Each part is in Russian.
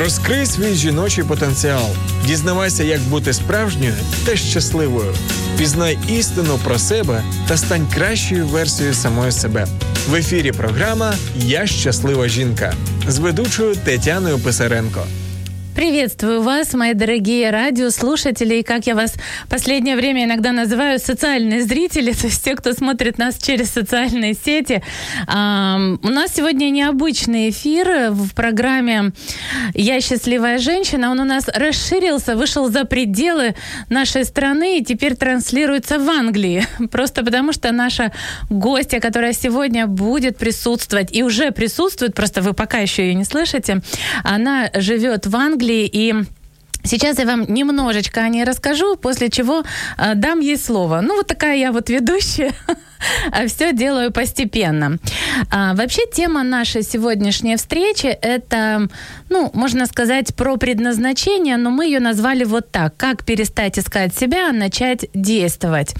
Розкрий свій жіночий потенціал. Дізнавайся, як бути справжньою та щасливою. Пізнай істину про себе та стань кращою версією самої себе. В ефірі програма Я щаслива жінка з ведучою Тетяною Писаренко. Приветствую вас, мои дорогие радиослушатели, и как я вас в последнее время иногда называю социальные зрители, то есть те, кто смотрит нас через социальные сети. У нас сегодня необычный эфир в программе «Я счастливая женщина». Он у нас расширился, вышел за пределы нашей страны и теперь транслируется в Англии. Просто потому что наша гостья, которая сегодня будет присутствовать и уже присутствует, просто вы пока еще ее не слышите, она живет в Англии, Англии и Сейчас я вам немножечко о ней расскажу, после чего э, дам ей слово. Ну, вот такая я вот ведущая. а все делаю постепенно. А, вообще тема нашей сегодняшней встречи – это, ну, можно сказать, про предназначение, но мы ее назвали вот так. Как перестать искать себя, а начать действовать.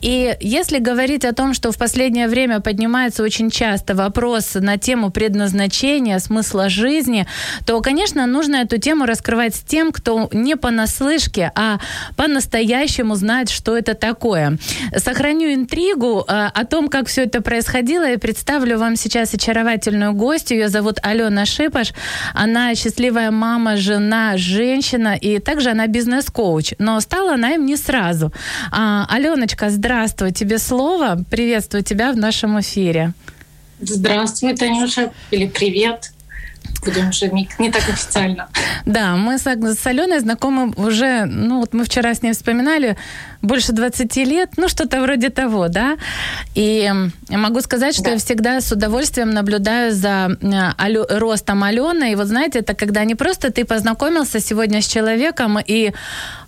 И если говорить о том, что в последнее время поднимается очень часто вопрос на тему предназначения, смысла жизни, то, конечно, нужно эту тему раскрывать с тем, кто не понаслышке, а по-настоящему знает, что это такое. Сохраню интригу, а, о том, как все это происходило, я представлю вам сейчас очаровательную гостью. Ее зовут Алена Шипаш. Она счастливая мама, жена, женщина, и также она бизнес-коуч. Но стала она им не сразу. А, Аленочка, здравствуй, тебе слово. Приветствую тебя в нашем эфире. Здравствуй, Танюша, или привет будем уже не, не так официально. Да, мы с, с Аленой знакомы уже, ну вот мы вчера с ней вспоминали, больше 20 лет, ну что-то вроде того, да. И могу сказать, что да. я всегда с удовольствием наблюдаю за Алю, ростом Алены. И вот знаете, это когда не просто ты познакомился сегодня с человеком и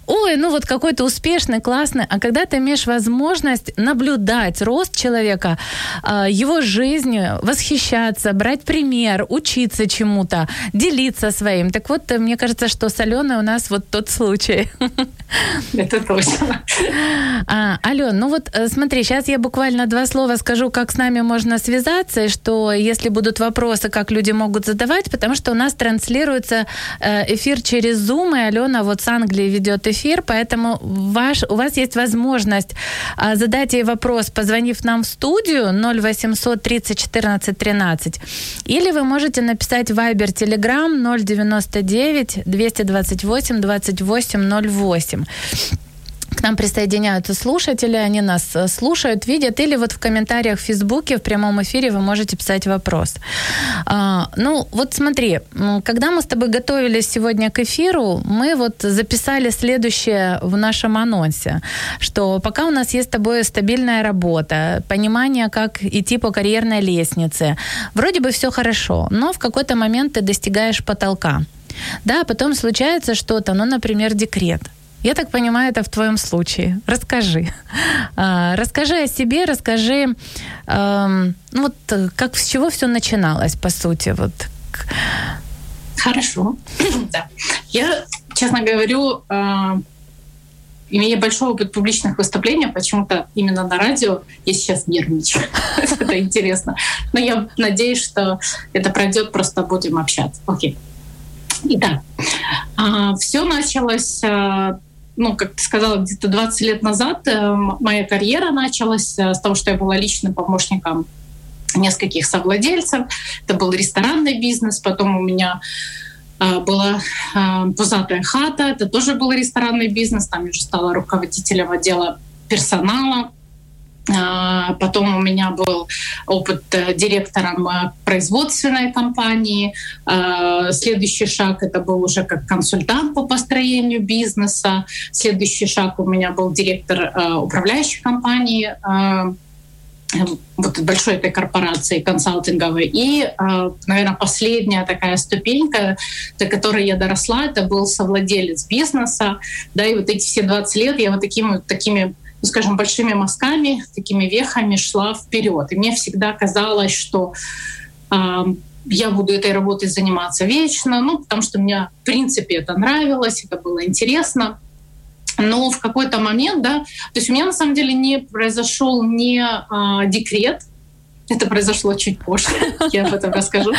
ой, ну вот какой-то успешный, классный, а когда ты имеешь возможность наблюдать рост человека, а, его жизнь, восхищаться, брать пример, учиться чему-то, делиться своим. Так вот, мне кажется, что с Аленой у нас вот тот случай. Это точно. А, Ален, ну вот э, смотри, сейчас я буквально два слова скажу, как с нами можно связаться, и что если будут вопросы, как люди могут задавать, потому что у нас транслируется э, эфир через Zoom, и Алена вот с Англии ведет эфир эфир, поэтому ваш, у вас есть возможность а, задать ей вопрос, позвонив нам в студию 0800 30 14 13, или вы можете написать Viber Telegram 099 228 28 08 к нам присоединяются слушатели, они нас э, слушают, видят, или вот в комментариях в Фейсбуке в прямом эфире вы можете писать вопрос. А, ну, вот смотри, когда мы с тобой готовились сегодня к эфиру, мы вот записали следующее в нашем анонсе, что пока у нас есть с тобой стабильная работа, понимание, как идти по карьерной лестнице, вроде бы все хорошо, но в какой-то момент ты достигаешь потолка. Да, потом случается что-то, ну, например, декрет – я так понимаю, это в твоем случае. Расскажи. А, расскажи о себе, расскажи, ну вот как с чего все начиналось, по сути. Вот. Хорошо. да. Я, честно говорю, а, имея большой опыт публичных выступлений, почему-то именно на радио я сейчас нервничаю. это интересно. Но я надеюсь, что это пройдет, просто будем общаться. Окей. Итак, а, все началось ну, как ты сказала, где-то 20 лет назад э, моя карьера началась э, с того, что я была личным помощником нескольких совладельцев. Это был ресторанный бизнес, потом у меня э, была пузатая хата, это тоже был ресторанный бизнес, там я уже стала руководителем отдела персонала. А, потом у меня был опыт э, директором э, производственной компании. А, следующий шаг это был уже как консультант по построению бизнеса. Следующий шаг у меня был директор э, управляющей компании. А, вот большой этой корпорации консалтинговой. И, наверное, последняя такая ступенька, до которой я доросла, это был совладелец бизнеса. Да, и вот эти все 20 лет я вот такими, такими ну, скажем, большими мазками, такими вехами шла вперед. И мне всегда казалось, что э, я буду этой работой заниматься вечно, ну, потому что мне, в принципе, это нравилось, это было интересно. Но в какой-то момент, да, то есть у меня на самом деле не произошел не а, декрет, это произошло чуть позже, я об этом расскажу.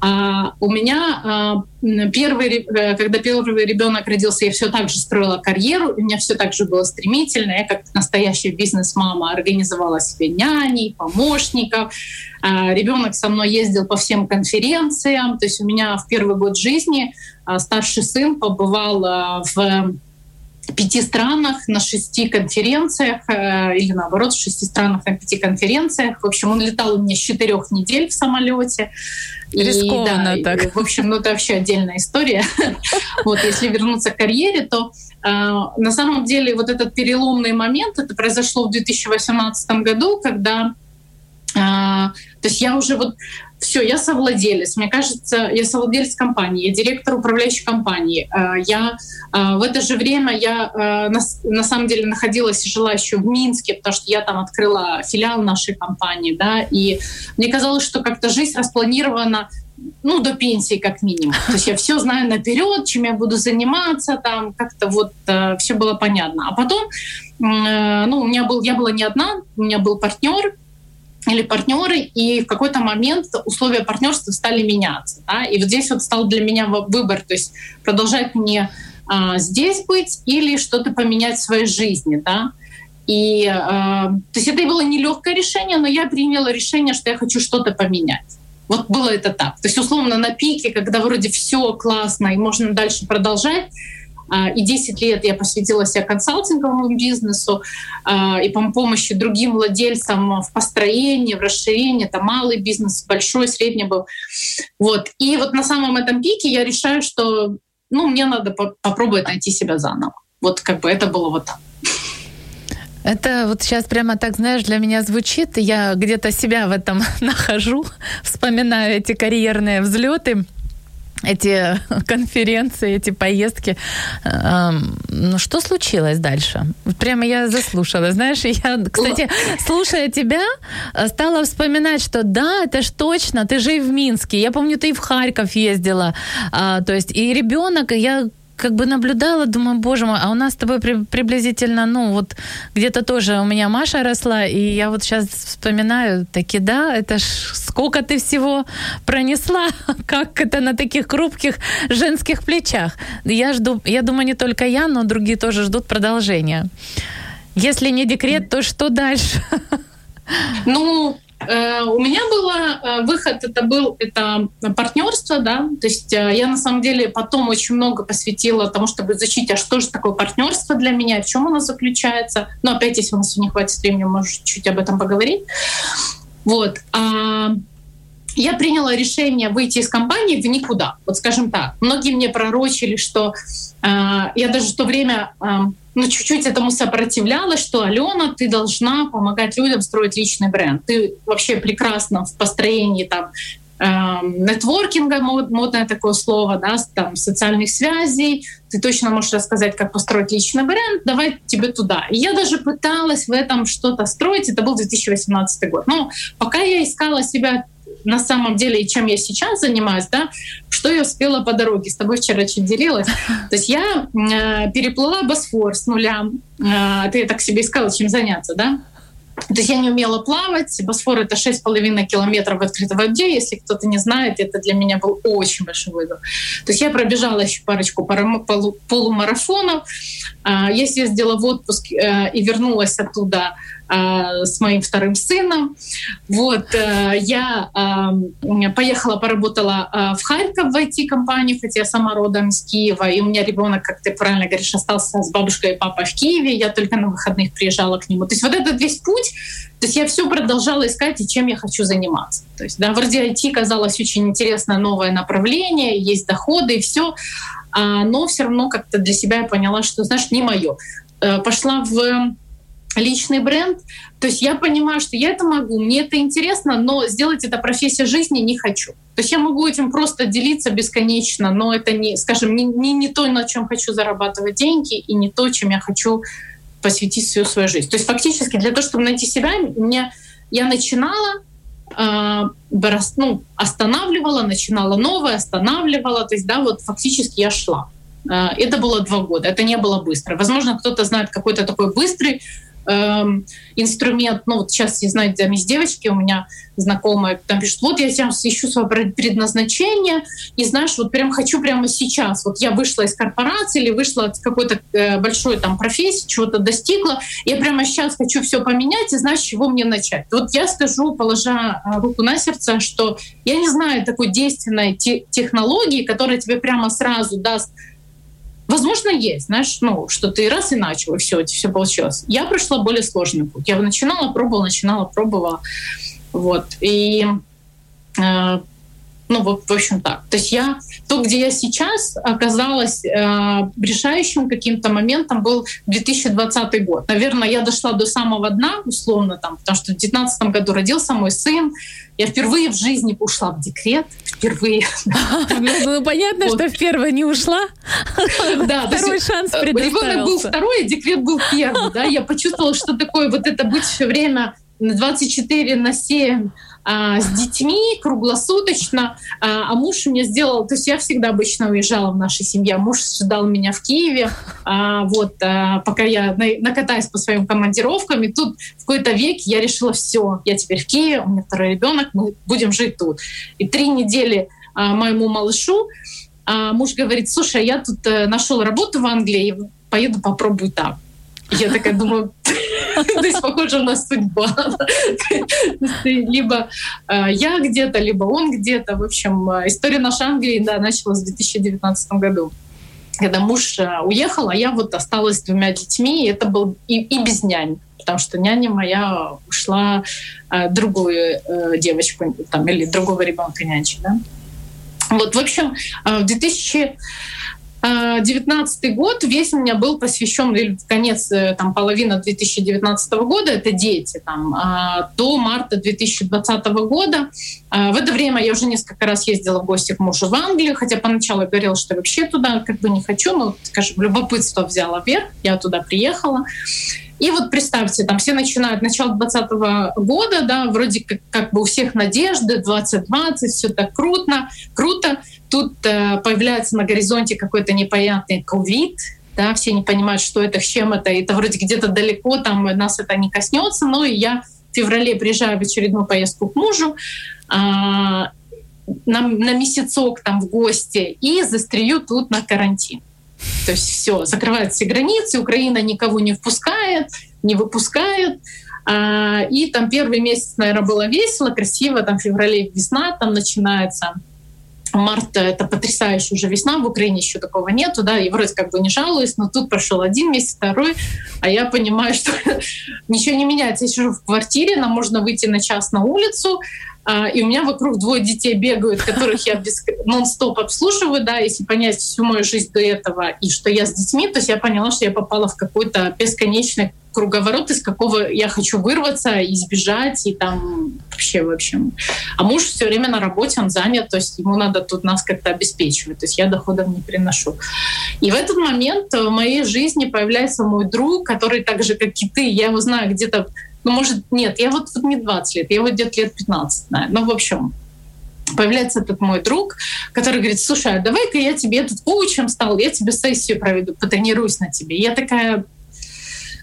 А, у меня а, первый, э, когда первый ребенок родился, я все так же строила карьеру, у меня все так же было стремительно. Я как настоящая бизнес-мама организовала себе няней, помощников. А, ребенок со мной ездил по всем конференциям. То есть у меня в первый год жизни а, старший сын побывал а, в пяти странах на шести конференциях, э, или наоборот, в шести странах на пяти конференциях. В общем, он летал у меня с четырех недель в самолете. Рискованно и, да, так. И, в общем, ну это вообще отдельная история. вот, если вернуться к карьере, то э, на самом деле вот этот переломный момент, это произошло в 2018 году, когда э, то есть я уже вот все, я совладелец. Мне кажется, я совладелец компании, я директор управляющей компании. Э, я э, в это же время я э, на, самом деле находилась и жила еще в Минске, потому что я там открыла филиал нашей компании, да, и мне казалось, что как-то жизнь распланирована ну, до пенсии как минимум. То есть я все знаю наперед, чем я буду заниматься, там как-то вот э, все было понятно. А потом, э, ну, у меня был, я была не одна, у меня был партнер, или партнеры, и в какой-то момент условия партнерства стали меняться. Да? И вот здесь вот стал для меня выбор, то есть продолжать мне а, здесь быть или что-то поменять в своей жизни. Да? И а, то есть это было нелегкое решение, но я приняла решение, что я хочу что-то поменять. Вот было это так. То есть условно на пике, когда вроде все классно и можно дальше продолжать, и 10 лет я посвятила себя консалтинговому бизнесу а, и по помощи другим владельцам в построении, в расширении. Это малый бизнес, большой, средний был. Вот. И вот на самом этом пике я решаю, что ну, мне надо попробовать найти себя заново. Вот как бы это было вот так. Это вот сейчас прямо так, знаешь, для меня звучит. Я где-то себя в этом нахожу, вспоминаю эти карьерные взлеты эти конференции, эти поездки. Ну, что случилось дальше? Прямо я заслушала. Знаешь, я, кстати, слушая тебя, стала вспоминать, что да, это ж точно, ты же и в Минске. Я помню, ты и в Харьков ездила. А, то есть и ребенок, я как бы наблюдала, думаю, боже мой, а у нас с тобой при, приблизительно, ну, вот где-то тоже у меня Маша росла, и я вот сейчас вспоминаю, таки да, это ж сколько ты всего пронесла, как это на таких хрупких женских плечах. Я жду, я думаю, не только я, но другие тоже ждут продолжения. Если не декрет, то что дальше? Ну, у меня был э, выход, это был это партнерство, да, то есть э, я на самом деле потом очень много посвятила тому, чтобы изучить, а что же такое партнерство для меня, в чем оно заключается. Но опять, если у нас не хватит времени, может чуть об этом поговорить. Вот. А я приняла решение выйти из компании в никуда. Вот скажем так. Многие мне пророчили, что э, я даже в то время э, ну, чуть-чуть этому сопротивлялась, что Алена, ты должна помогать людям строить личный бренд. Ты вообще прекрасна в построении там эм, нетворкинга, модное такое слово, да, там, социальных связей, ты точно можешь рассказать, как построить личный бренд, давай тебе туда. И я даже пыталась в этом что-то строить, это был 2018 год. Но пока я искала себя на самом деле, и чем я сейчас занимаюсь, да, что я успела по дороге. С тобой вчера чуть делилась. То есть я э, переплыла Босфор с нуля. Э, ты так себе искала, чем заняться, да? То есть я не умела плавать. Босфор — это 6,5 километров в открытой воде. Если кто-то не знает, это для меня был очень большой вызов. То есть я пробежала еще парочку полумарафонов. А, я съездила в отпуск э, и вернулась оттуда а, с моим вторым сыном. Вот, э, я поехала, поработала а, в Харьков в IT-компании, хотя я сама родом из Киева, и у меня ребенок, как ты правильно говоришь, остался с бабушкой и папой в Киеве, я только на выходных приезжала к нему. То есть вот этот весь путь, то есть я все продолжала искать, и чем я хочу заниматься. То есть, да, вроде IT казалось очень интересное новое направление, есть доходы и все, но все равно как-то для себя я поняла, что, знаешь, не мое. Э, пошла в личный бренд. То есть я понимаю, что я это могу, мне это интересно, но сделать это профессия жизни не хочу. То есть я могу этим просто делиться бесконечно, но это не, скажем, не, не, не то, на чем хочу зарабатывать деньги, и не то, чем я хочу посвятить всю свою жизнь. То есть фактически для того, чтобы найти себя, мне, я начинала э, ну, останавливала, начинала новое, останавливала. То есть, да, вот фактически я шла. Э, это было два года, это не было быстро. Возможно, кто-то знает какой-то такой быстрый эм, инструмент. Ну вот сейчас, я знаю, там есть девочки у меня знакомые, там пишут, вот я сейчас ищу свое предназначение, и знаешь, вот прям хочу прямо сейчас. Вот я вышла из корпорации или вышла от какой-то э, большой там профессии, чего-то достигла, я прямо сейчас хочу все поменять, и знаешь, с чего мне начать. Вот я скажу, положа э, руку на сердце, что я не знаю такой действенной те технологии, которая тебе прямо сразу даст Возможно, есть, знаешь, ну, что ты раз и начал, и все, все получилось. Я прошла более сложный путь. Я начинала, пробовала, начинала, пробовала. Вот. И э, ну, вот, в общем, так. То есть я, то, где я сейчас оказалась, э, решающим каким-то моментом был 2020 год. Наверное, я дошла до самого дна, условно, там, потому что в 2019 году родился мой сын, я впервые в жизни ушла в декрет. Впервые. Ну, понятно, что в первое не ушла. Да, Второй шанс э. Ребенок был второй, декрет был первый. Да? Я почувствовала, что такое вот это быть все время 24 на 7 а, с детьми круглосуточно, а, а муж мне сделал, то есть я всегда обычно уезжала в нашей семье, а муж ждал меня в Киеве, вот, пока я на, накатаюсь по своим командировкам, и тут в какой-то век я решила, все, я теперь в Киеве, у меня второй ребенок, мы будем жить тут. И три недели моему малышу муж говорит, слушай, я тут э, нашел работу в Англии, поеду попробую там. Я такая думаю, то есть, похоже, у нас судьба. Либо э, я где-то, либо он где-то. В общем, э, история нашей Англии да, началась в 2019 году когда муж э, уехал, а я вот осталась с двумя детьми, и это был и, и без нянь, потому что няня моя ушла э, другую э, девочку там, или другого ребенка нянчить. Да? Вот, в общем, в 2000 19 год весь у меня был посвящен, или конец, э, там, половина 2019 года, это дети, там, а, до марта 2020 года. А, в это время я уже несколько раз ездила в гости к мужу в Англию, хотя поначалу я говорила, что вообще туда как бы не хочу, но, скажем, любопытство взяло вверх, я туда приехала. И вот представьте, там все начинают начало 2020 года, да, вроде как, как бы у всех надежды, 2020, все так круто, круто. Тут э, появляется на горизонте какой-то непонятный ковид, да, все не понимают, что это, с чем это, это вроде где-то далеко, там нас это не коснется, но и я в феврале приезжаю в очередную поездку к мужу, а, на, на месяцок там в гости и застрию тут на карантин. То есть все, закрывают все границы, Украина никого не впускает, не выпускает. А, и там первый месяц, наверное, было весело, красиво, там в феврале весна там начинается. Март — это потрясающая уже весна, в Украине еще такого нету, да, и вроде как бы не жалуюсь, но тут прошел один месяц, второй, а я понимаю, что ничего не меняется. Я сижу в квартире, нам можно выйти на час на улицу, и у меня вокруг двое детей бегают, которых я без нон-стоп обслуживаю, да, если понять всю мою жизнь до этого, и что я с детьми, то есть я поняла, что я попала в какой-то бесконечный круговорот, из какого я хочу вырваться, избежать, и там вообще, в общем. А муж все время на работе, он занят, то есть ему надо тут нас как-то обеспечивать, то есть я доходов не приношу. И в этот момент в моей жизни появляется мой друг, который так же, как и ты, я его знаю где-то ну, может, нет, я вот, вот не 20 лет, я вот где-то лет 15 знаю. Ну, в общем, появляется этот мой друг, который говорит, слушай, а давай-ка я тебе этот коучем стал, я тебе сессию проведу, потренируюсь на тебе. Я такая,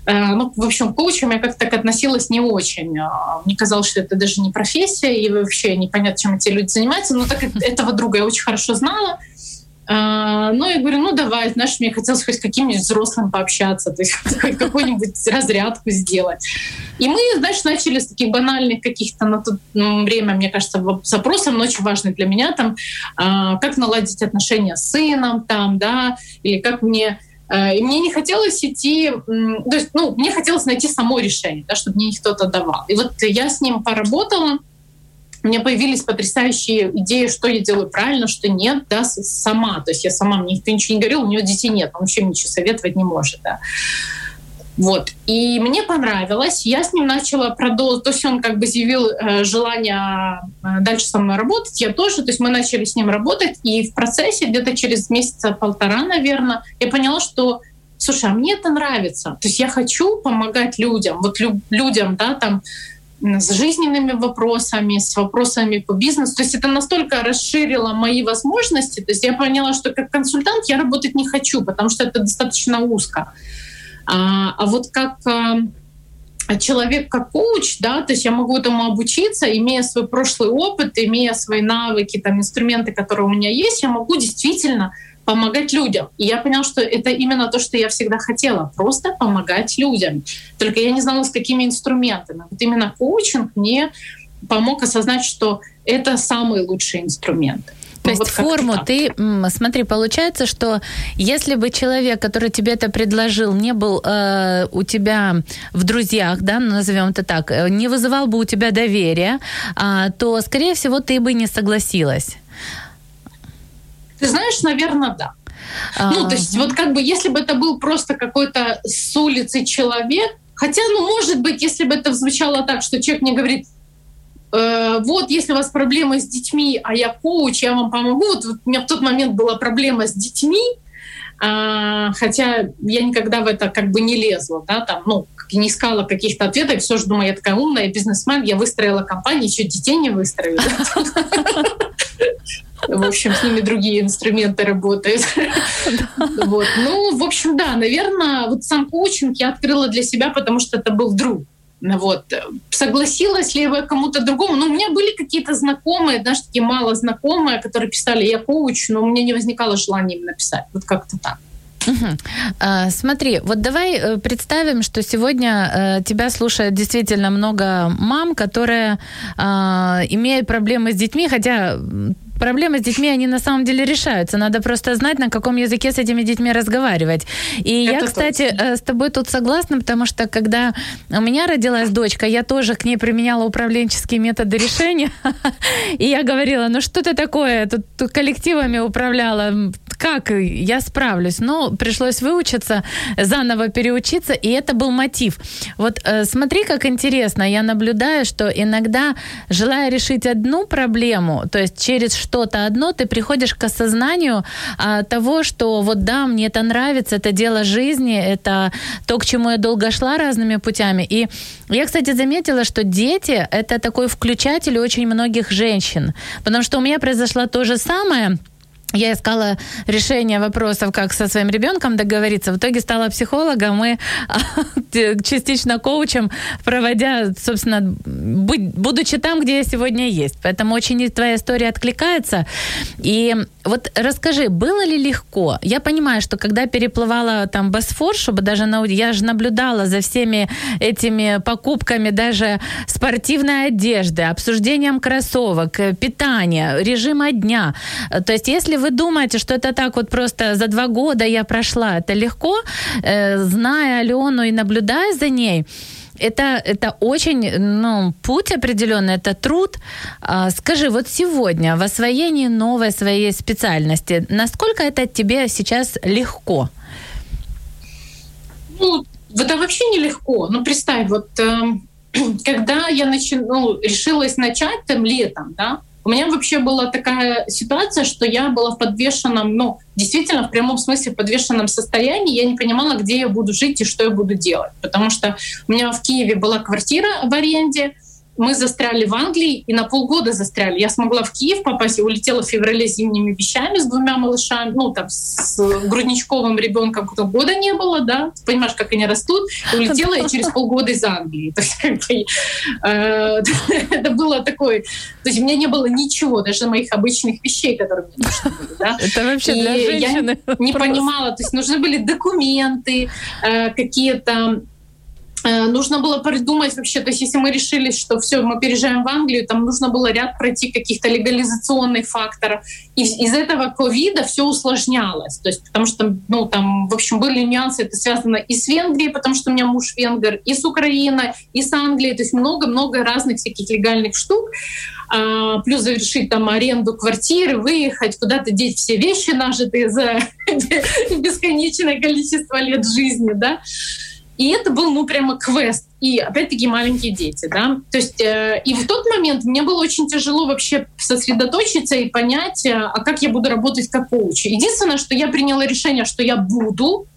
э, ну, в общем, коучем я как-то так относилась не очень. А, мне казалось, что это даже не профессия, и вообще непонятно, чем эти люди занимаются. Но так как этого друга я очень хорошо знала, ну, я говорю, ну давай, знаешь, мне хотелось хоть каким-нибудь взрослым пообщаться, то есть хоть какую-нибудь разрядку сделать. И мы, знаешь, начали с таких банальных каких-то на то время, мне кажется, запросов, но очень важных для меня, там, а, как наладить отношения с сыном, там, да, или как мне а, и мне не хотелось идти, то есть, ну, мне хотелось найти само решение, да, чтобы мне кто-то давал. И вот я с ним поработала, у меня появились потрясающие идеи, что я делаю правильно, что нет, да, сама. То есть я сама, мне никто ничего не говорил, у него детей нет, он вообще ничего советовать не может, да. Вот. И мне понравилось. Я с ним начала продолжить. То есть он как бы заявил э, желание э, дальше со мной работать. Я тоже. То есть мы начали с ним работать. И в процессе где-то через месяца полтора, наверное, я поняла, что слушай, а мне это нравится. То есть я хочу помогать людям. Вот лю- людям, да, там, с жизненными вопросами, с вопросами по бизнесу. То есть это настолько расширило мои возможности. То есть я поняла, что как консультант я работать не хочу, потому что это достаточно узко. А, а вот как а, человек как коуч, да, то есть я могу этому обучиться, имея свой прошлый опыт, имея свои навыки, там, инструменты, которые у меня есть, я могу действительно помогать людям. И я поняла, что это именно то, что я всегда хотела, просто помогать людям. Только я не знала, с какими инструментами. Вот именно коучинг мне помог осознать, что это самый лучший инструмент. То есть вот форму ты, смотри, получается, что если бы человек, который тебе это предложил, не был э, у тебя в друзьях, да, назовем это так, э, не вызывал бы у тебя доверия, э, то, скорее всего, ты бы не согласилась. Ты знаешь, наверное, да. А, ну, то есть, вот как бы, если бы это был просто какой-то с улицы человек, хотя, ну, может быть, если бы это звучало так, что человек мне говорит, Э, вот, если у вас проблемы с детьми, а я коуч, я вам помогу. Вот, вот у меня в тот момент была проблема с детьми, а, хотя я никогда в это как бы не лезла, да, там, ну, не искала каких-то ответов, все же думаю, я такая умная бизнесмен, я выстроила компанию, еще детей не выстроила. В общем, с ними другие инструменты работают. Вот. Ну, в общем, да, наверное, вот сам коучинг я открыла для себя, потому что это был друг. Вот. Согласилась ли я кому-то другому? Ну, у меня были какие-то знакомые, знаешь, такие мало знакомые, которые писали, я коуч, но у меня не возникало желания им написать. Вот как-то так. Угу. А, смотри, вот давай э, представим, что сегодня а, тебя слушает действительно много мам, которые а, имеют проблемы с детьми, хотя проблемы с детьми, они на самом деле решаются. Надо просто знать, на каком языке с этими детьми разговаривать. И Это я, кстати, точно. Э, с тобой тут согласна, потому что когда у меня родилась дочка, я тоже к ней применяла управленческие методы решения. И я говорила, ну что ты такое, тут коллективами управляла, как я справлюсь? Но пришлось выучиться, заново переучиться, и это был мотив. Вот э, смотри, как интересно, я наблюдаю, что иногда, желая решить одну проблему, то есть через что-то одно, ты приходишь к осознанию а, того, что вот да, мне это нравится, это дело жизни, это то, к чему я долго шла разными путями. И я, кстати, заметила, что дети — это такой включатель очень многих женщин, потому что у меня произошло то же самое — я искала решение вопросов, как со своим ребенком договориться. В итоге стала психологом и частично коучем, проводя, собственно, будучи там, где я сегодня есть. Поэтому очень твоя история откликается. И вот расскажи, было ли легко? Я понимаю, что когда переплывала там Босфор, чтобы даже на... Я же наблюдала за всеми этими покупками даже спортивной одежды, обсуждением кроссовок, э, питания, режима дня. То есть если вы думаете, что это так вот просто за два года я прошла, это легко, э, зная Алену и наблюдая за ней, это, это очень, ну, путь определенный, это труд. А, скажи, вот сегодня в освоении новой своей специальности, насколько это тебе сейчас легко? Ну, это вообще нелегко. Ну, представь, вот э, когда я начи, ну, решилась начать там летом, да, у меня вообще была такая ситуация, что я была в подвешенном, ну, действительно в прямом смысле в подвешенном состоянии. Я не понимала, где я буду жить и что я буду делать. Потому что у меня в Киеве была квартира в аренде, мы застряли в Англии и на полгода застряли. Я смогла в Киев попасть, и улетела в феврале зимними вещами с двумя малышами, ну там с грудничковым ребенком, кто года не было, да, понимаешь, как они растут, и улетела я через полгода из Англии. То есть, как бы, э, это было такое, то есть у меня не было ничего, даже моих обычных вещей, которые мне нужны были, да. Это вообще и для женщины. Я не понимала, то есть нужны были документы, э, какие-то нужно было придумать вообще, то есть если мы решили, что все, мы переезжаем в Англию, там нужно было ряд пройти каких-то легализационных факторов. И из этого ковида все усложнялось. То есть потому что, ну, там, в общем, были нюансы, это связано и с Венгрией, потому что у меня муж венгер, и с Украиной, и с Англией. То есть много-много разных всяких легальных штук. А, плюс завершить там аренду квартиры, выехать, куда-то деть все вещи, нажитые за бесконечное количество лет жизни, да. И это был, ну, прямо квест. И, опять-таки, маленькие дети, да. То есть, э, и в тот момент мне было очень тяжело вообще сосредоточиться и понять, э, а как я буду работать как коуч. Единственное, что я приняла решение, что я буду,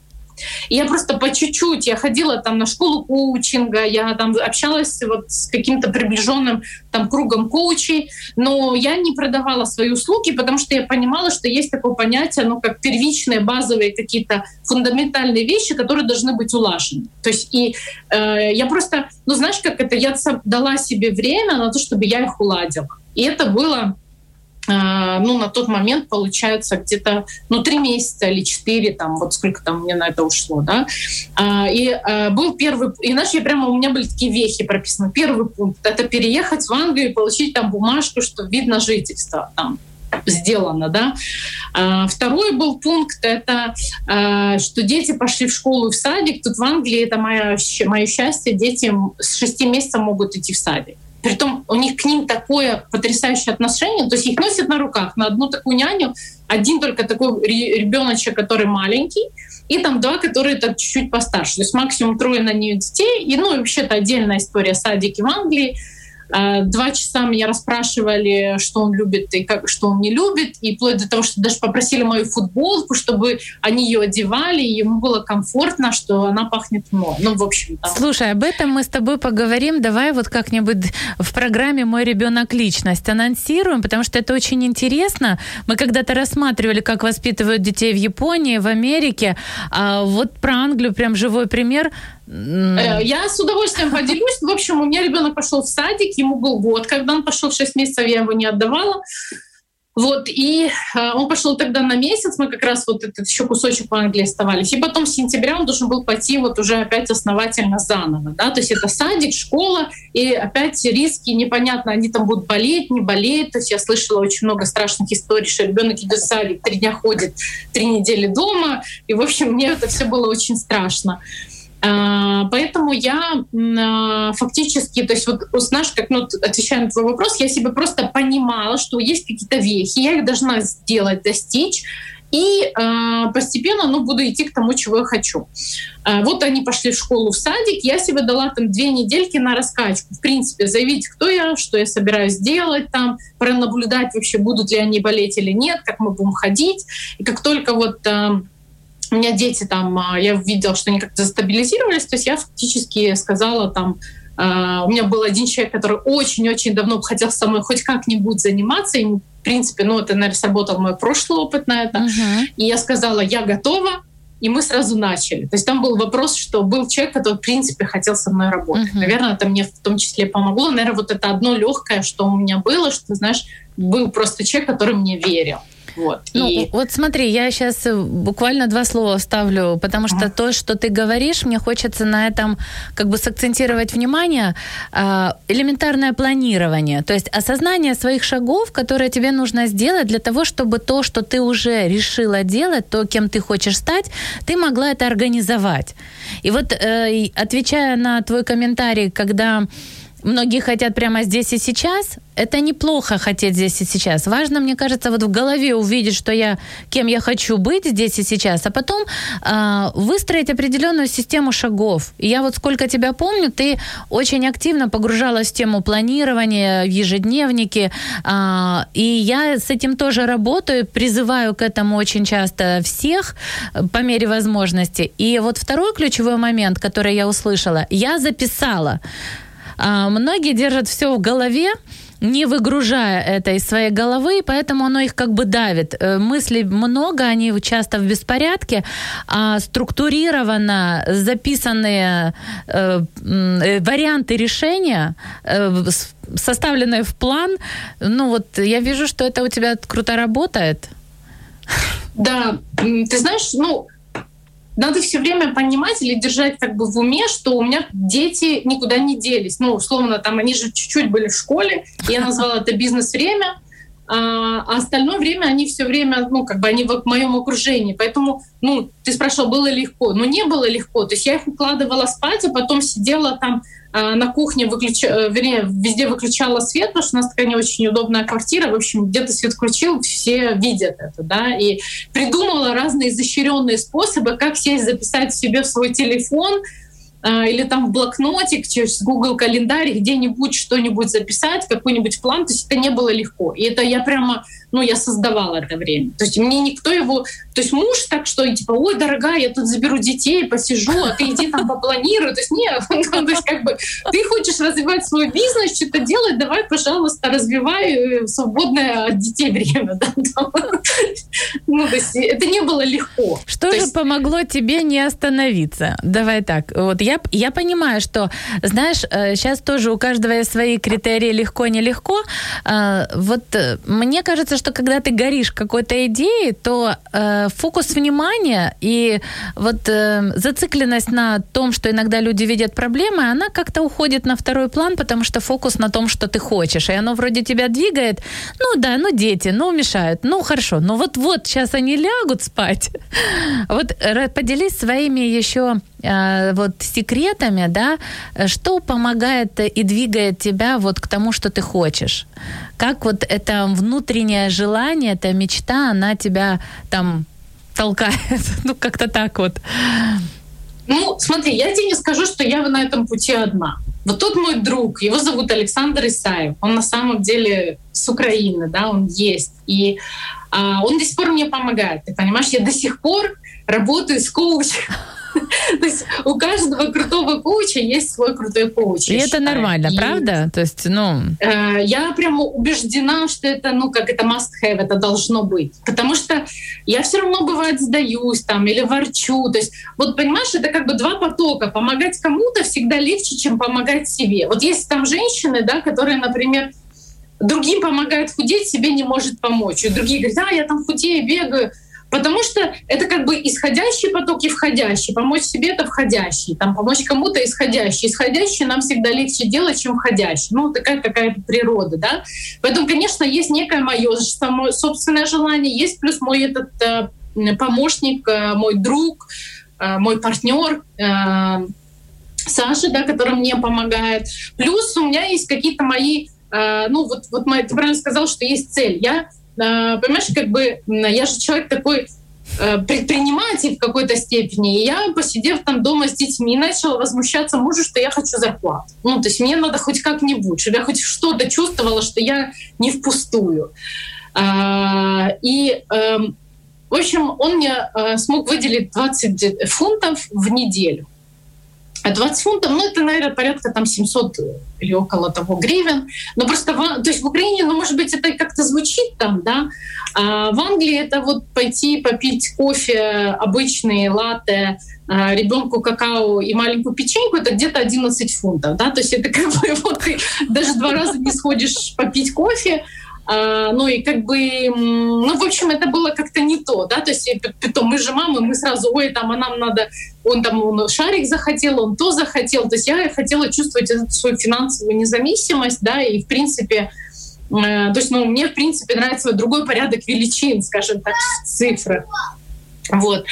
и я просто по чуть-чуть, я ходила там на школу коучинга, я там общалась вот с каким-то приближенным там кругом коучей, но я не продавала свои услуги, потому что я понимала, что есть такое понятие, ну, как первичные, базовые какие-то фундаментальные вещи, которые должны быть улажены. То есть и э, я просто, ну, знаешь, как это, я дала себе время на то, чтобы я их уладила. И это было ну, на тот момент, получается, где-то, ну, три месяца или четыре, там, вот сколько там мне на это ушло, да. А, и а, был первый, иначе я прямо, у меня были такие вехи прописаны. Первый пункт — это переехать в Англию и получить там бумажку, что вид на жительство там сделано, да. второй был пункт, это что дети пошли в школу и в садик. Тут в Англии, это мое, мое счастье, дети с шести месяцев могут идти в садик. Притом у них к ним такое потрясающее отношение, то есть их носят на руках на одну такую няню, один только такой ребеночек, который маленький, и там два, которые так чуть-чуть постарше. То есть максимум трое на нее детей. И, ну, вообще-то отдельная история садики в Англии. Э, два часа меня расспрашивали, что он любит и как, что он не любит, и вплоть до того, что даже попросили мою футболку, чтобы они ее одевали, и ему было комфортно, что она пахнет мной. Ну, в общем, там. Слушай, об этом мы с тобой поговорим. Давай вот как-нибудь в программе «Мой ребенок личность» анонсируем, потому что это очень интересно. Мы когда-то рассматривали, как воспитывают детей в Японии, в Америке. А вот про Англию прям живой пример – я с удовольствием поделюсь. В общем, у меня ребенок пошел в садик, ему был год, когда он пошел в 6 месяцев, я его не отдавала. Вот, и э, он пошел тогда на месяц, мы как раз вот этот еще кусочек в Англии оставались. И потом с сентября он должен был пойти вот уже опять основательно заново. Да? То есть это садик, школа, и опять риски, непонятно, они там будут болеть, не болеть. То есть я слышала очень много страшных историй, что ребенок идет в садик, три дня ходит, три недели дома. И, в общем, мне это все было очень страшно. Поэтому я а, фактически, то есть вот знаешь, как ну, отвечая на твой вопрос, я себе просто понимала, что есть какие-то вехи, я их должна сделать, достичь, и э, постепенно ну, буду идти к тому, чего я хочу. Э, вот они пошли в школу, в садик, я себе дала там две недельки на раскачку. В принципе, заявить, кто я, что я собираюсь делать там, пронаблюдать вообще, будут ли они болеть или нет, как мы будем ходить. И как только вот э, у меня дети там, а, я видела, что они как-то застабилизировались, то есть я фактически сказала там, Uh, у меня был один человек, который очень-очень давно хотел со мной хоть как-нибудь заниматься. И, в принципе, ну, это, наверное, сработал мой прошлый опыт на это. Uh-huh. И я сказала, я готова, и мы сразу начали. То есть там был вопрос, что был человек, который, в принципе, хотел со мной работать. Uh-huh. Наверное, это мне в том числе помогло. Наверное, вот это одно легкое, что у меня было, что, знаешь, был просто человек, который мне верил. Вот. Ну, и... вот смотри, я сейчас э, буквально два слова вставлю, потому что то, что ты говоришь, мне хочется на этом как бы сакцентировать внимание. А, элементарное планирование, то есть осознание своих шагов, которые тебе нужно сделать для того, чтобы то, что ты уже решила делать, то, кем ты хочешь стать, ты могла это организовать. И вот э, отвечая на твой комментарий, когда многие хотят прямо здесь и сейчас. Это неплохо хотеть здесь и сейчас. Важно, мне кажется, вот в голове увидеть, что я, кем я хочу быть здесь и сейчас, а потом э, выстроить определенную систему шагов. И я вот сколько тебя помню, ты очень активно погружалась в тему планирования, в ежедневники. Э, и я с этим тоже работаю, призываю к этому очень часто всех по мере возможности. И вот второй ключевой момент, который я услышала, я записала. А, многие держат все в голове, не выгружая это из своей головы, поэтому оно их как бы давит. Э, мыслей много, они часто в беспорядке, а структурированно записанные э, э, варианты решения, э, составленные в план, ну вот я вижу, что это у тебя круто работает. Да, ты знаешь, ну, надо все время понимать или держать как бы в уме, что у меня дети никуда не делись. Ну, условно, там они же чуть-чуть были в школе, я назвала это бизнес-время, а, а остальное время они все время, ну, как бы они в моем окружении. Поэтому, ну, ты спрашивал, было легко? Ну, не было легко. То есть я их укладывала спать, а потом сидела там на кухне выключ... Э, вернее, везде выключала свет, потому что у нас такая не очень удобная квартира. В общем, где-то свет включил, все видят это, да, и придумала разные изощренные способы, как сесть записать себе в свой телефон, а, или там в блокнотик через Google календарь где-нибудь что-нибудь записать, какой-нибудь план. То есть это не было легко. И это я прямо, ну, я создавала это время. То есть мне никто его... То есть муж так что, и типа, ой, дорогая, я тут заберу детей, посижу, а ты иди там попланируй. То есть нет, ну, то есть как бы ты хочешь развивать свой бизнес, что-то делать, давай, пожалуйста, развивай э, свободное от детей время. Да? Ну, то есть это не было легко. Что же помогло тебе не остановиться? Давай так, вот я, я понимаю, что, знаешь, сейчас э, тоже у каждого есть свои критерии легко-нелегко. Э, вот э, мне кажется, что когда ты горишь какой-то идеей, то фокус внимания и вот зацикленность на том, что иногда люди видят проблемы, она как-то уходит на второй план, потому что фокус на том, что ты хочешь, и оно вроде тебя двигает. Ну да, ну дети, ну мешают, ну хорошо, ну вот-вот сейчас они лягут спать. Вот поделись своими еще вот секретами, да, что помогает и двигает тебя вот к тому, что ты хочешь? Как вот это внутреннее желание, эта мечта, она тебя там толкает? Ну, как-то так вот. Ну, смотри, я тебе не скажу, что я на этом пути одна. Вот тот мой друг, его зовут Александр Исаев, он на самом деле с Украины, да, он есть. И а, он до сих пор мне помогает, ты понимаешь, я до сих пор работаю с коучем. То есть у каждого крутого коуча есть свой крутой коуч. И это нормально, правда? То есть, ну... Э, я прямо убеждена, что это, ну, как это must have, это должно быть. Потому что я все равно, бывает, сдаюсь там или ворчу. То есть, вот понимаешь, это как бы два потока. Помогать кому-то всегда легче, чем помогать себе. Вот есть там женщины, да, которые, например, другим помогают худеть, себе не может помочь. И другие говорят, да, я там худею, бегаю. Потому что это как бы исходящий поток и входящий. Помочь себе — это входящий. Там помочь кому-то — исходящий. Исходящий нам всегда легче делать, чем входящий. Ну, такая какая-то природа, да. Поэтому, конечно, есть некое мое собственное желание, есть плюс мой этот э, помощник, э, мой друг, э, мой партнер, э, Саша, да, который мне помогает. Плюс у меня есть какие-то мои э, ну вот, вот ты правильно сказал, что есть цель. Я понимаешь, как бы я же человек такой э, предприниматель в какой-то степени. И я, посидев там дома с детьми, начала возмущаться мужу, что я хочу зарплату. Ну, то есть мне надо хоть как-нибудь, чтобы я хоть что-то чувствовала, что я не впустую. А, и, эм, в общем, он мне э, смог выделить 20 фунтов в неделю. 20 фунтов, ну, это, наверное, порядка там 700 или около того гривен. Но просто, в, то есть в Украине, ну, может быть, это как-то звучит там, да, а в Англии это вот пойти попить кофе, обычные латте, а, ребенку какао и маленькую печеньку, это где-то 11 фунтов, да, то есть это как бы вот ты даже два раза не сходишь попить кофе, ну и как бы, ну, в общем, это было как-то не то, да, то есть потом мы же мамы, мы сразу, ой, там, а нам надо, он там он шарик захотел, он то захотел, то есть я хотела чувствовать свою финансовую независимость, да, и в принципе, э, то есть, ну, мне, в принципе, нравится другой порядок величин, скажем так, цифры. Вот.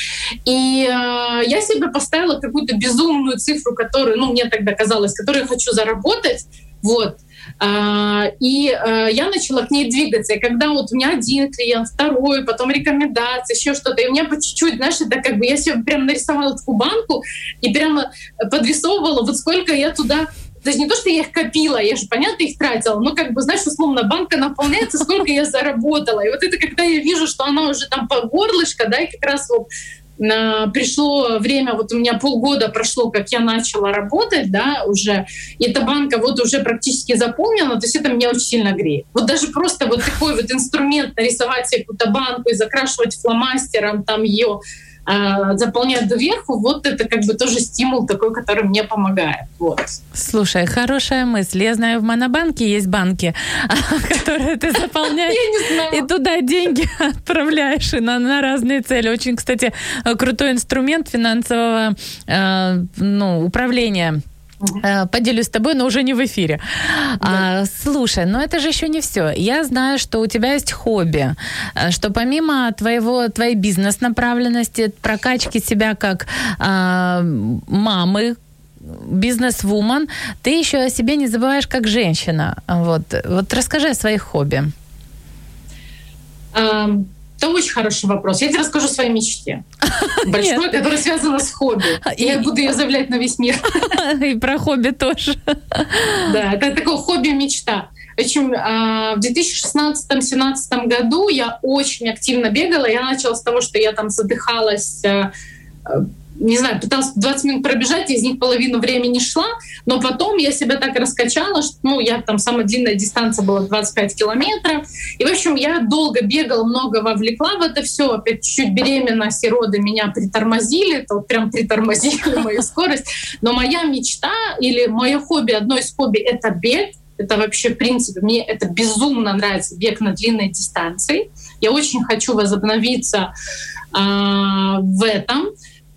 И э, я себе поставила какую-то безумную цифру, которую, ну, мне тогда казалось, которую я хочу заработать. Вот. А, и э, я начала к ней двигаться. И когда вот у меня один клиент, второй, потом рекомендации, еще что-то, и у меня по чуть-чуть, знаешь, это как бы я себе прям нарисовала такую банку и прямо подрисовывала, вот сколько я туда есть не то, что я их копила, я же, понятно, их тратила, но как бы, знаешь, условно, банка наполняется, сколько я заработала. И вот это, когда я вижу, что она уже там по горлышко, да, и как раз вот пришло время, вот у меня полгода прошло, как я начала работать, да, уже, и эта банка вот уже практически заполнена, то есть это меня очень сильно греет. Вот даже просто вот такой вот инструмент нарисовать себе какую-то банку и закрашивать фломастером там ее а, заполнять доверху, вот это как бы тоже стимул такой, который мне помогает. Вот. Слушай, хорошая мысль. Я знаю, в Монобанке есть банки, которые ты заполняешь, и туда деньги отправляешь и на, на разные цели. Очень, кстати, крутой инструмент финансового э, ну, управления Э, поделюсь с тобой, но уже не в эфире. Да. А, слушай, но это же еще не все. Я знаю, что у тебя есть хобби, э, что помимо твоего, твоей бизнес-направленности, прокачки себя как а, мамы, бизнес-вумен, ты еще о себе не забываешь как женщина. Вот, вот расскажи о своих хобби. Um Это очень хороший вопрос. Я тебе расскажу о своей мечте. Большой, которая связана с хобби. И я буду ее заявлять на весь мир. И про хобби тоже. Да, это такое хобби-мечта. В общем, а, в 2016-2017 году я очень активно бегала. Я начала с того, что я там задыхалась э, не знаю, пыталась 20 минут пробежать, из них половину времени шла, но потом я себя так раскачала, что, ну, я там, самая длинная дистанция была 25 километров. И, в общем, я долго бегала, много вовлекла в это все. Опять чуть-чуть беременность и меня притормозили, это вот прям притормозили мою скорость. Но моя мечта или мое хобби, одно из хобби — это бег. Это вообще, в принципе, мне это безумно нравится, бег на длинной дистанции. Я очень хочу возобновиться э, в этом.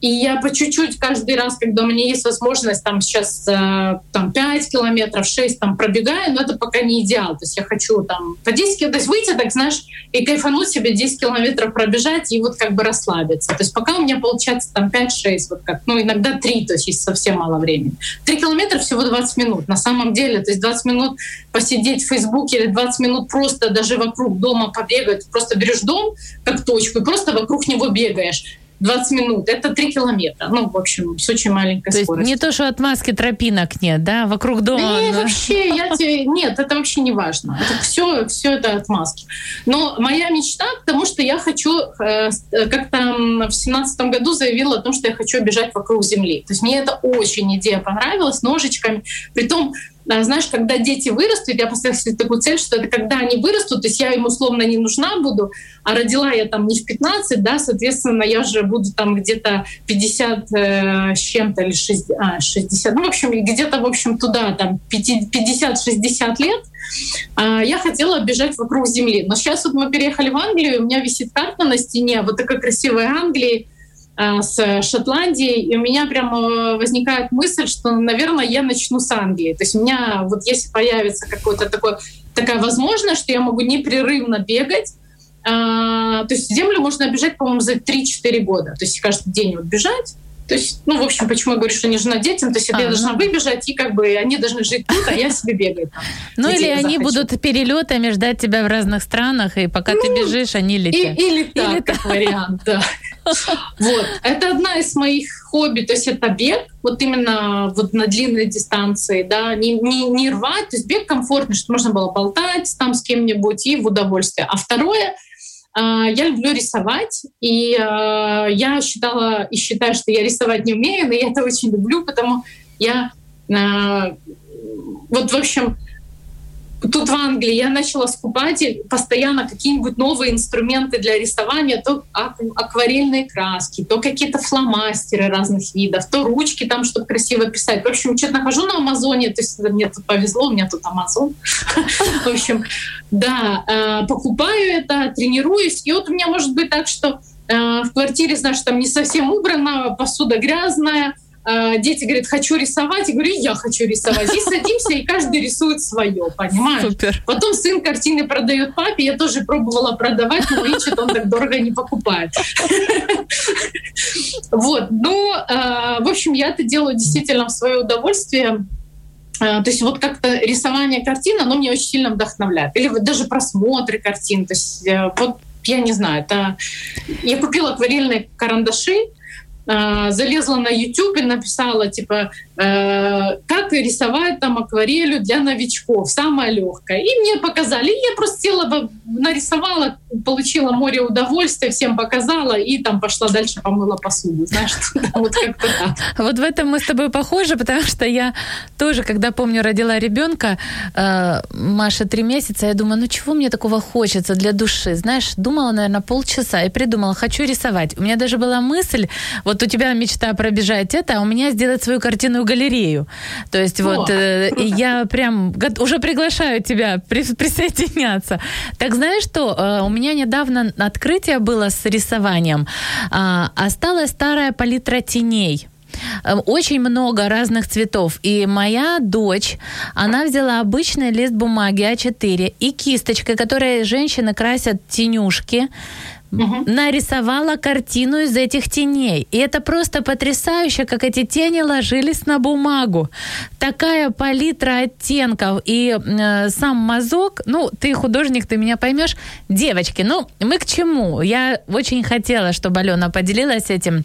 И я по чуть-чуть каждый раз, когда у меня есть возможность, там сейчас э, там 5 километров, 6 там пробегаю, но это пока не идеал. То есть я хочу там по 10 километров, то есть выйти, так знаешь, и кайфануть себе 10 километров пробежать и вот как бы расслабиться. То есть пока у меня получается там 5-6, вот как, ну иногда 3, то есть есть совсем мало времени. 3 километра всего 20 минут. На самом деле, то есть 20 минут посидеть в Фейсбуке или 20 минут просто даже вокруг дома побегать, просто берешь дом как точку и просто вокруг него бегаешь 20 минут. Это 3 километра. Ну, в общем, с очень маленькой то скоростью. не то, что отмазки тропинок нет, да? Вокруг дома? Нет, вообще, я тебе... Нет, это вообще не важно. Это все, все это отмазки. Но моя мечта, потому что я хочу... Э, как-то в семнадцатом году заявила о том, что я хочу бежать вокруг Земли. То есть мне это очень идея понравилась, ножичками. Притом знаешь, когда дети вырастут, я поставила себе такую цель, что это когда они вырастут, то есть я им условно не нужна буду, а родила я там не в 15, да, соответственно, я же буду там где-то 50 э, с чем-то или 60, а, 60, ну, в общем, где-то, в общем, туда, там, 50-60 лет, а, я хотела бежать вокруг Земли. Но сейчас вот мы переехали в Англию, у меня висит карта на стене, вот такая красивая Англия, а, с Шотландией, и у меня прямо возникает мысль, что, наверное, я начну с Англии. То есть у меня вот если появится какой-то такой такая возможность, что я могу непрерывно бегать, а, то есть землю можно бежать, по-моему, за 3-4 года. То есть каждый день вот бежать, то есть, ну, в общем, почему я говорю, что не жена детям, то есть а, я должна выбежать, и как бы они должны жить тут, а я себе бегаю там. Ну, или они захочу. будут перелетами ждать тебя в разных странах, и пока ну, ты бежишь, они летят. И, или так, или как вариант, да. Вот. Это одна из моих хобби, то есть это бег, вот именно вот на длинной дистанции, да, не, не, не рвать, то есть бег комфортный, чтобы можно было болтать там с кем-нибудь и в удовольствие. А второе — я люблю рисовать, и а, я считала и считаю, что я рисовать не умею, но я это очень люблю, потому я а, вот, в общем, тут в Англии я начала скупать постоянно какие-нибудь новые инструменты для рисования, то акварельные краски, то какие-то фломастеры разных видов, то ручки там, чтобы красиво писать. В общем, что-то нахожу на Амазоне, то есть мне тут повезло, у меня тут Амазон. В общем, да, э, покупаю это, тренируюсь. И вот у меня может быть так, что э, в квартире, знаешь, там не совсем убрано, посуда грязная, дети говорят, хочу рисовать, я говорю, я хочу рисовать. И садимся, и каждый рисует свое, понимаешь? Супер. Потом сын картины продает папе, я тоже пробовала продавать, но видишь, он так дорого не покупает. Вот, ну, э, в общем, я это делаю действительно в свое удовольствие. Э, то есть вот как-то рисование картин, оно меня очень сильно вдохновляет. Или вот даже просмотры картин. То есть вот я не знаю, это... Я купила акварельные карандаши, а, залезла на YouTube и написала, типа, э, как рисовать там акварелью для новичков, самое легкое. И мне показали. И я просто села, нарисовала, получила море удовольствия, всем показала, и там пошла дальше помыла посуду. Знаешь, вот как-то. Вот в этом мы с тобой похожи, потому что я тоже, когда, помню, родила ребенка, э, Маша три месяца, я думаю, ну чего мне такого хочется для души? Знаешь, думала, наверное, полчаса и придумала, хочу рисовать. У меня даже была мысль, вот у тебя мечта пробежать это, а у меня сделать свою картинную галерею. То есть О. вот э, я прям уже приглашаю тебя присоединяться. Так знаешь что, э, у меня недавно открытие было с рисованием. Э, осталась старая палитра теней э, очень много разных цветов. И моя дочь, она взяла обычный лист бумаги А4 и кисточкой, которой женщины красят тенюшки, угу. нарисовала картину из этих теней. И это просто потрясающе, как эти тени ложились на бумагу. Такая палитра оттенков и э, сам мазок, ну, ты художник, ты меня поймешь. Девочки, ну, мы к чему? Я очень хотела, чтобы Алена поделилась этим.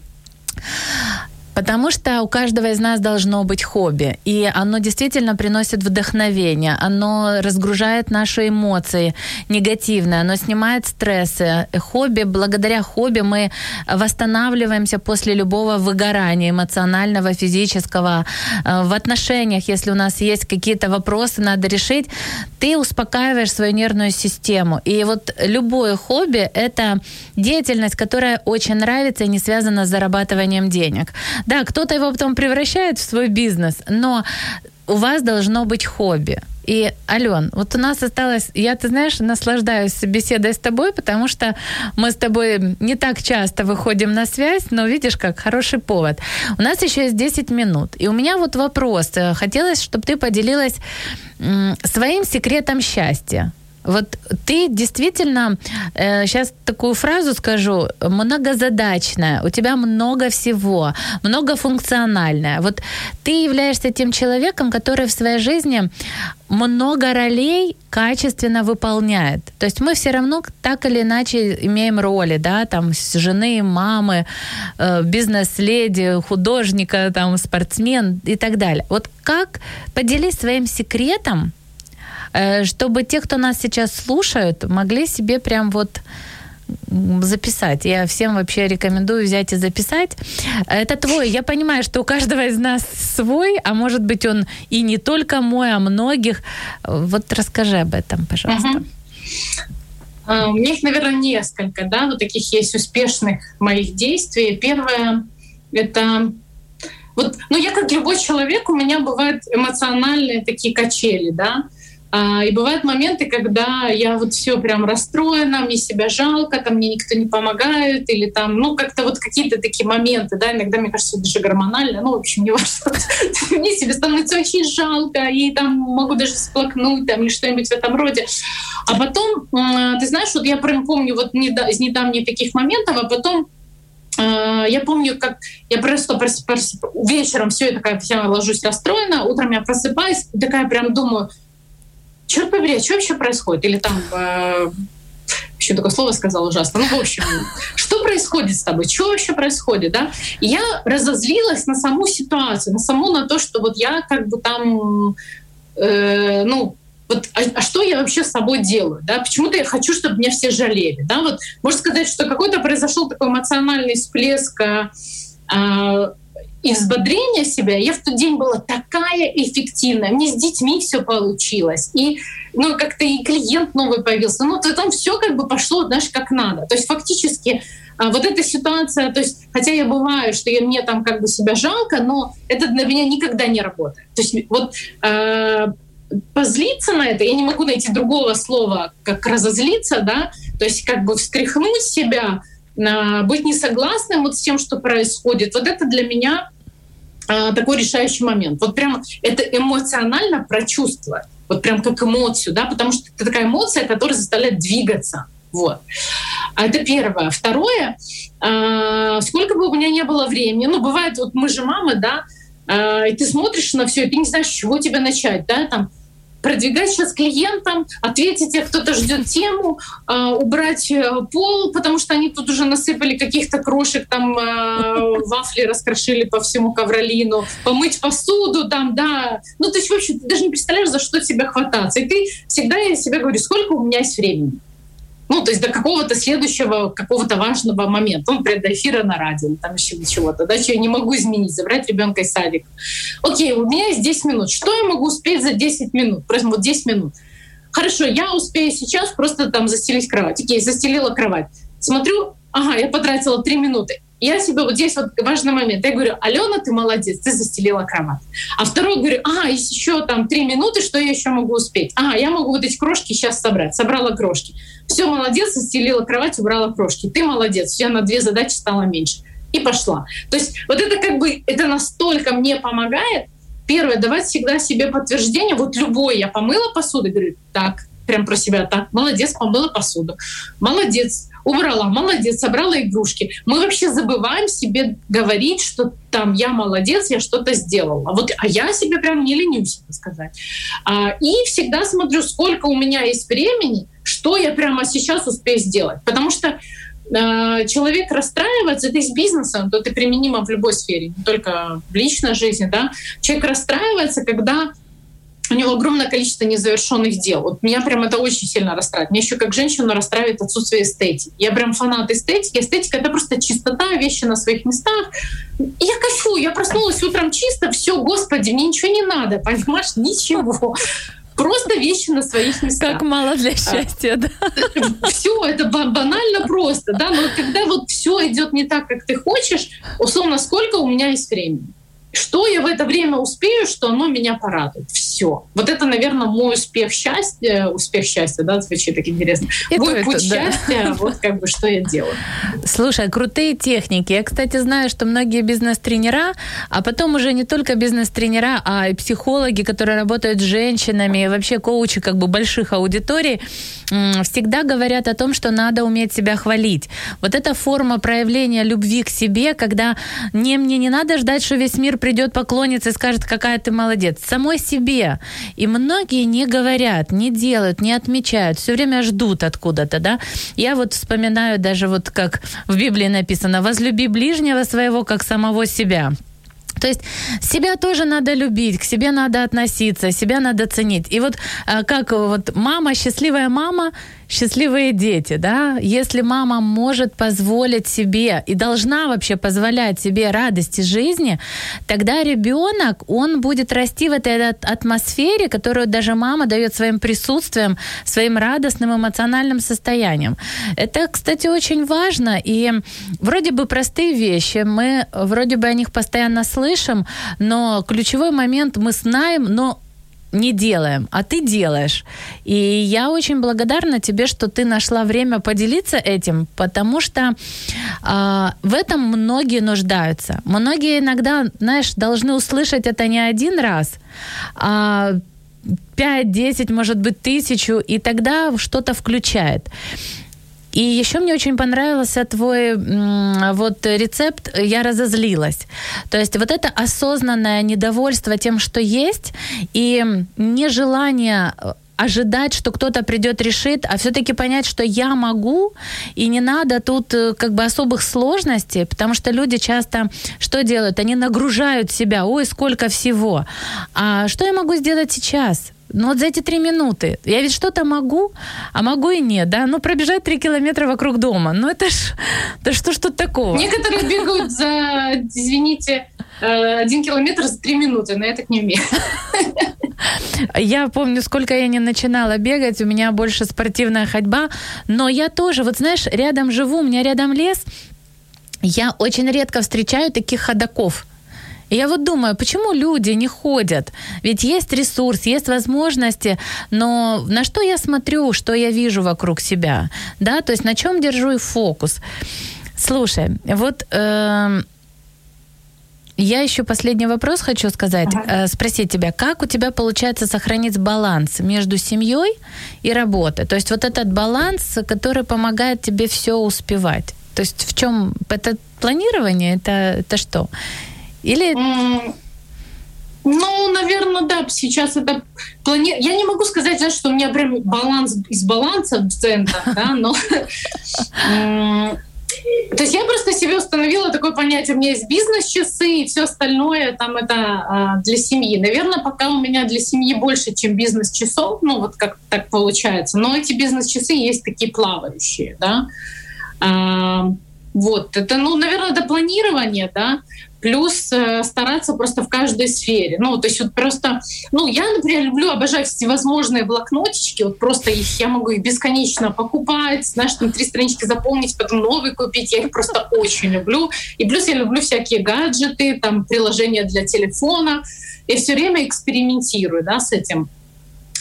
Потому что у каждого из нас должно быть хобби, и оно действительно приносит вдохновение, оно разгружает наши эмоции негативные, оно снимает стрессы. Хобби, благодаря хобби мы восстанавливаемся после любого выгорания эмоционального, физического. Э, в отношениях, если у нас есть какие-то вопросы, надо решить, ты успокаиваешь свою нервную систему. И вот любое хобби — это деятельность, которая очень нравится и не связана с зарабатыванием денег. Да, кто-то его потом превращает в свой бизнес, но у вас должно быть хобби. И, Ален, вот у нас осталось, я, ты знаешь, наслаждаюсь беседой с тобой, потому что мы с тобой не так часто выходим на связь, но видишь, как хороший повод. У нас еще есть 10 минут. И у меня вот вопрос. Хотелось, чтобы ты поделилась своим секретом счастья. Вот ты действительно, э, сейчас такую фразу скажу, многозадачная, у тебя много всего, многофункциональная. Вот ты являешься тем человеком, который в своей жизни много ролей качественно выполняет. То есть мы все равно так или иначе имеем роли, да, там жены, мамы, э, бизнес-леди, художника, там спортсмен и так далее. Вот как поделись своим секретом, чтобы те, кто нас сейчас слушают, могли себе прям вот записать. Я всем вообще рекомендую взять и записать. Это твой. Я понимаю, что у каждого из нас свой, а может быть он и не только мой, а многих. Вот расскажи об этом, пожалуйста. Uh-huh. У меня их, наверное, несколько, да, вот таких есть успешных моих действий. Первое — это вот, ну, я как любой человек, у меня бывают эмоциональные такие качели, да. И бывают моменты, когда я вот все прям расстроена, мне себя жалко, там мне никто не помогает, или там, ну, как-то вот какие-то такие моменты, да, иногда, мне кажется, даже гормонально, ну, в общем, не важно. Мне себе становится очень жалко, и там могу даже сплакнуть, там, или что-нибудь в этом роде. А потом, ты знаешь, вот я прям помню вот из недавних таких моментов, а потом а, я помню, как я просто прос, прос, вечером все я такая вся ложусь расстроена, утром я просыпаюсь, такая прям думаю, черт побери, а что вообще происходит? Или там э, еще такое слово сказал ужасно. Ну, в общем, что происходит с тобой? Что вообще происходит, да? И я разозлилась на саму ситуацию, на саму на то, что вот я как бы там, э, ну, вот, а, а что я вообще с собой делаю, да? Почему-то я хочу, чтобы меня все жалели, да? Вот можно сказать, что какой-то произошел такой эмоциональный всплеск э, и взбодрение себя, я в тот день была такая эффективная. Мне с детьми все получилось. И ну, как-то и клиент новый появился. Ну, то там все как бы пошло, знаешь, как надо. То есть фактически а, вот эта ситуация, то есть, хотя я бываю, что я, мне там как бы себя жалко, но это для меня никогда не работает. То есть вот э, позлиться на это, я не могу найти другого слова, как разозлиться, да, то есть как бы встряхнуть себя, быть несогласным вот с тем, что происходит. Вот это для меня такой решающий момент. Вот прям это эмоционально прочувствовать, вот прям как эмоцию, да, потому что это такая эмоция, которая заставляет двигаться. Вот. А это первое. Второе, э, сколько бы у меня не было времени, ну, бывает, вот мы же мамы, да, э, и ты смотришь на все, и ты не знаешь, с чего тебе начать, да, там, продвигать сейчас клиентам, ответить, если кто-то ждет тему, э, убрать э, пол, потому что они тут уже насыпали каких-то крошек, там э, вафли раскрошили по всему ковролину, помыть посуду, там, да. Ну, то есть, в общем, ты даже не представляешь, за что тебе хвататься. И ты всегда, я себе говорю, сколько у меня есть времени. Ну, то есть до какого-то следующего, какого-то важного момента. Ну, например, до эфира на радио, там еще чего-то, да, что я не могу изменить, забрать ребенка из садика. Окей, у меня есть 10 минут. Что я могу успеть за 10 минут? Просто вот 10 минут. Хорошо, я успею сейчас просто там застелить кровать. Окей, застелила кровать. Смотрю, ага, я потратила 3 минуты я себе вот здесь вот важный момент. Я говорю, Алена, ты молодец, ты застелила кровать. А второй говорю, а, есть еще там три минуты, что я еще могу успеть? А, я могу вот эти крошки сейчас собрать. Собрала крошки. Все, молодец, застелила кровать, убрала крошки. Ты молодец, я на две задачи стала меньше. И пошла. То есть вот это как бы, это настолько мне помогает. Первое, давать всегда себе подтверждение. Вот любой, я помыла посуду, говорю, так, прям про себя так, молодец, помыла посуду. Молодец, убрала, молодец, собрала игрушки. Мы вообще забываем себе говорить, что там я молодец, я что-то сделала. Вот, а я себе прям не ленюсь это сказать. А, и всегда смотрю, сколько у меня есть времени, что я прямо сейчас успею сделать. Потому что Э, человек расстраивается, это из бизнеса, то это применимо в любой сфере, не только в личной жизни, да. Человек расстраивается, когда у него огромное количество незавершенных дел. Вот меня прям это очень сильно расстраивает. Меня еще как женщину расстраивает отсутствие эстетики. Я прям фанат эстетики. Эстетика — это просто чистота, вещи на своих местах. Я кайфую, я проснулась утром чисто, все, господи, мне ничего не надо, понимаешь, ничего просто вещи на своих местах. Как мало для а, счастья, да. Все, это банально просто, да, но когда вот все идет не так, как ты хочешь, условно, сколько у меня есть времени? Что я в это время успею, что оно меня порадует? Все. Вот это, наверное, мой успех счастья, успех счастья, да, звучит так интересно. И мой это, путь да. счастья, вот как бы что я делаю. Слушай, крутые техники. Я, кстати, знаю, что многие бизнес-тренера, а потом уже не только бизнес-тренера, а и психологи, которые работают с женщинами, вообще коучи как бы больших аудиторий, всегда говорят о том, что надо уметь себя хвалить. Вот эта форма проявления любви к себе, когда не мне не надо ждать, что весь мир придет поклониться и скажет, какая ты молодец. Самой себе. И многие не говорят, не делают, не отмечают, все время ждут откуда-то, да. Я вот вспоминаю даже вот как в Библии написано, возлюби ближнего своего, как самого себя. То есть себя тоже надо любить, к себе надо относиться, себя надо ценить. И вот а, как вот мама, счастливая мама, счастливые дети, да, если мама может позволить себе и должна вообще позволять себе радости жизни, тогда ребенок, он будет расти в этой атмосфере, которую даже мама дает своим присутствием, своим радостным эмоциональным состоянием. Это, кстати, очень важно, и вроде бы простые вещи, мы вроде бы о них постоянно слышим, но ключевой момент мы знаем, но не делаем, а ты делаешь. И я очень благодарна тебе, что ты нашла время поделиться этим, потому что э, в этом многие нуждаются. Многие иногда, знаешь, должны услышать это не один раз, а 5, 10, может быть, тысячу, и тогда что-то включает. И еще мне очень понравился твой вот рецепт «Я разозлилась». То есть вот это осознанное недовольство тем, что есть, и нежелание э, ожидать, что кто-то придет, решит, а все-таки понять, что я могу, и не надо тут э, как бы особых сложностей, потому что люди часто что делают? Они нагружают себя, ой, сколько всего. А что я могу сделать сейчас? Ну вот за эти три минуты я ведь что-то могу, а могу и нет, да? Ну пробежать три километра вокруг дома, ну это ж, да что ж тут такого? Некоторые бегают за, извините, э, один километр за три минуты, но я так не умею. Я помню, сколько я не начинала бегать, у меня больше спортивная ходьба, но я тоже, вот знаешь, рядом живу, у меня рядом лес, я очень редко встречаю таких ходаков. Я вот думаю, почему люди не ходят? Ведь есть ресурс, есть возможности, но на что я смотрю, что я вижу вокруг себя? Да, то есть на чем держу и фокус? Слушай, вот э, я еще последний вопрос хочу сказать, ага. э, спросить тебя, как у тебя получается сохранить баланс между семьей и работой? То есть вот этот баланс, который помогает тебе все успевать. То есть в чем это планирование? Это это что? Или... Ну, наверное, да, сейчас это плани... Я не могу сказать, знаешь, что у меня прям баланс из баланса в центах, да, но... То есть я просто себе установила такое понятие, у меня есть бизнес-часы и все остальное там это а, для семьи. Наверное, пока у меня для семьи больше, чем бизнес-часов, ну вот как так получается. Но эти бизнес-часы есть такие плавающие, да. А, вот, это, ну, наверное, это планирование, да плюс э, стараться просто в каждой сфере. Ну, то есть вот просто, ну, я, например, люблю, обожаю всевозможные блокнотички, вот просто их я могу их бесконечно покупать, знаешь, там три странички заполнить, потом новый купить, я их просто очень люблю. И плюс я люблю всякие гаджеты, там, приложения для телефона, я все время экспериментирую, да, с этим.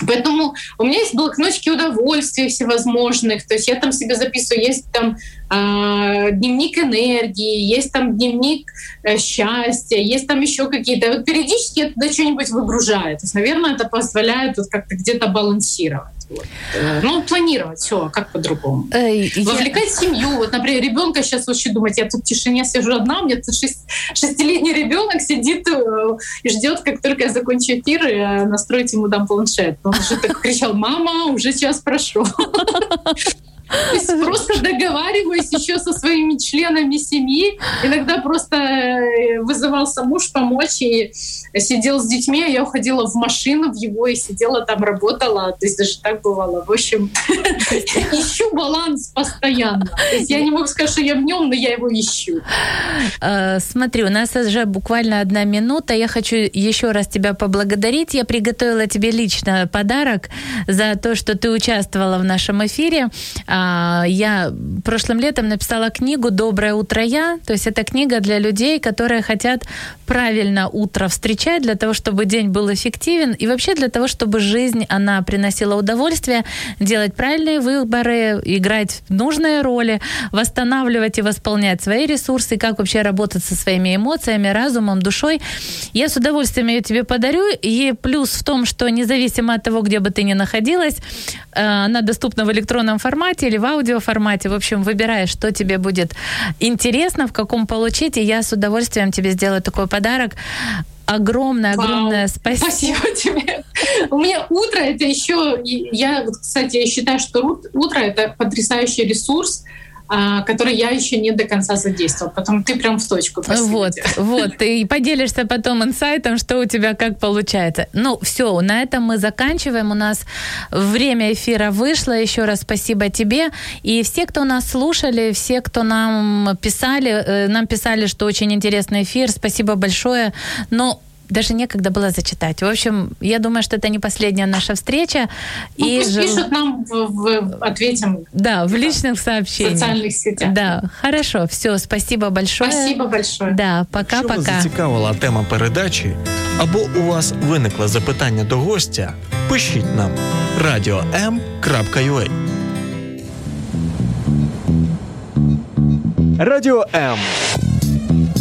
Поэтому у меня есть блокнотики удовольствий всевозможных, то есть я там себе записываю, есть там э, дневник энергии, есть там дневник э, счастья, есть там еще какие-то. Вот периодически я туда что-нибудь выгружаю. То есть, наверное, это позволяет вот как-то где-то балансировать. Вот. Э, ну, планировать все, как по-другому. Эй, Вовлекать я... семью. Вот, например, ребенка сейчас очень думать, я тут в тишине сижу одна, у меня тут шесть, шестилетний ребенок сидит э, и ждет, как только я закончу эфир, и настроить ему дам планшет. Он уже так кричал, мама, уже час прошел. То есть просто договариваюсь еще со своими членами семьи. Иногда просто э, вызывался муж помочь и сидел с детьми, а я уходила в машину в его и сидела там, работала. То есть даже так бывало. В общем, ищу баланс постоянно. То есть я не могу сказать, что я в нем, но я его ищу. Э, смотри, у нас уже буквально одна минута. Я хочу еще раз тебя поблагодарить. Я приготовила тебе лично подарок за то, что ты участвовала в нашем эфире. А, я прошлым летом написала книгу «Доброе утро я». То есть это книга для людей, которые хотят правильно утро встречать для того, чтобы день был эффективен и вообще для того, чтобы жизнь, она приносила удовольствие, делать правильные выборы, играть нужные роли, восстанавливать и восполнять свои ресурсы, как вообще работать со своими эмоциями, разумом, душой. Я с удовольствием ее тебе подарю. И плюс в том, что независимо от того, где бы ты ни находилась, э, она доступна в электронном формате или в аудиоформате. В общем, выбирай, что тебе будет интересно, в каком получить. И я с удовольствием тебе сделаю такой подарок огромное, огромное спасибо. Спасибо тебе. У меня утро это еще, я, кстати, я считаю, что утро это потрясающий ресурс, который я еще не до конца задействовал. Потом ты прям в точку. Вот, вот. И поделишься потом инсайтом, что у тебя как получается. Ну, все, на этом мы заканчиваем. У нас время эфира вышло. Еще раз спасибо тебе. И все, кто нас слушали, все, кто нам писали, э, нам писали, что очень интересный эфир. Спасибо большое. Но даже некогда было зачитать. В общем, я думаю, что это не последняя наша встреча. Ну, и пусть жел... пишут нам в, в ответим. Да, в личных сообщениях. В социальных сетях. Да, хорошо. Все, спасибо большое. Спасибо большое. Да, пока-пока. Якщо вас зацікавила тема передачі, або у вас виникло запитання до гостя, пишіть нам radio.m.ua Радіо М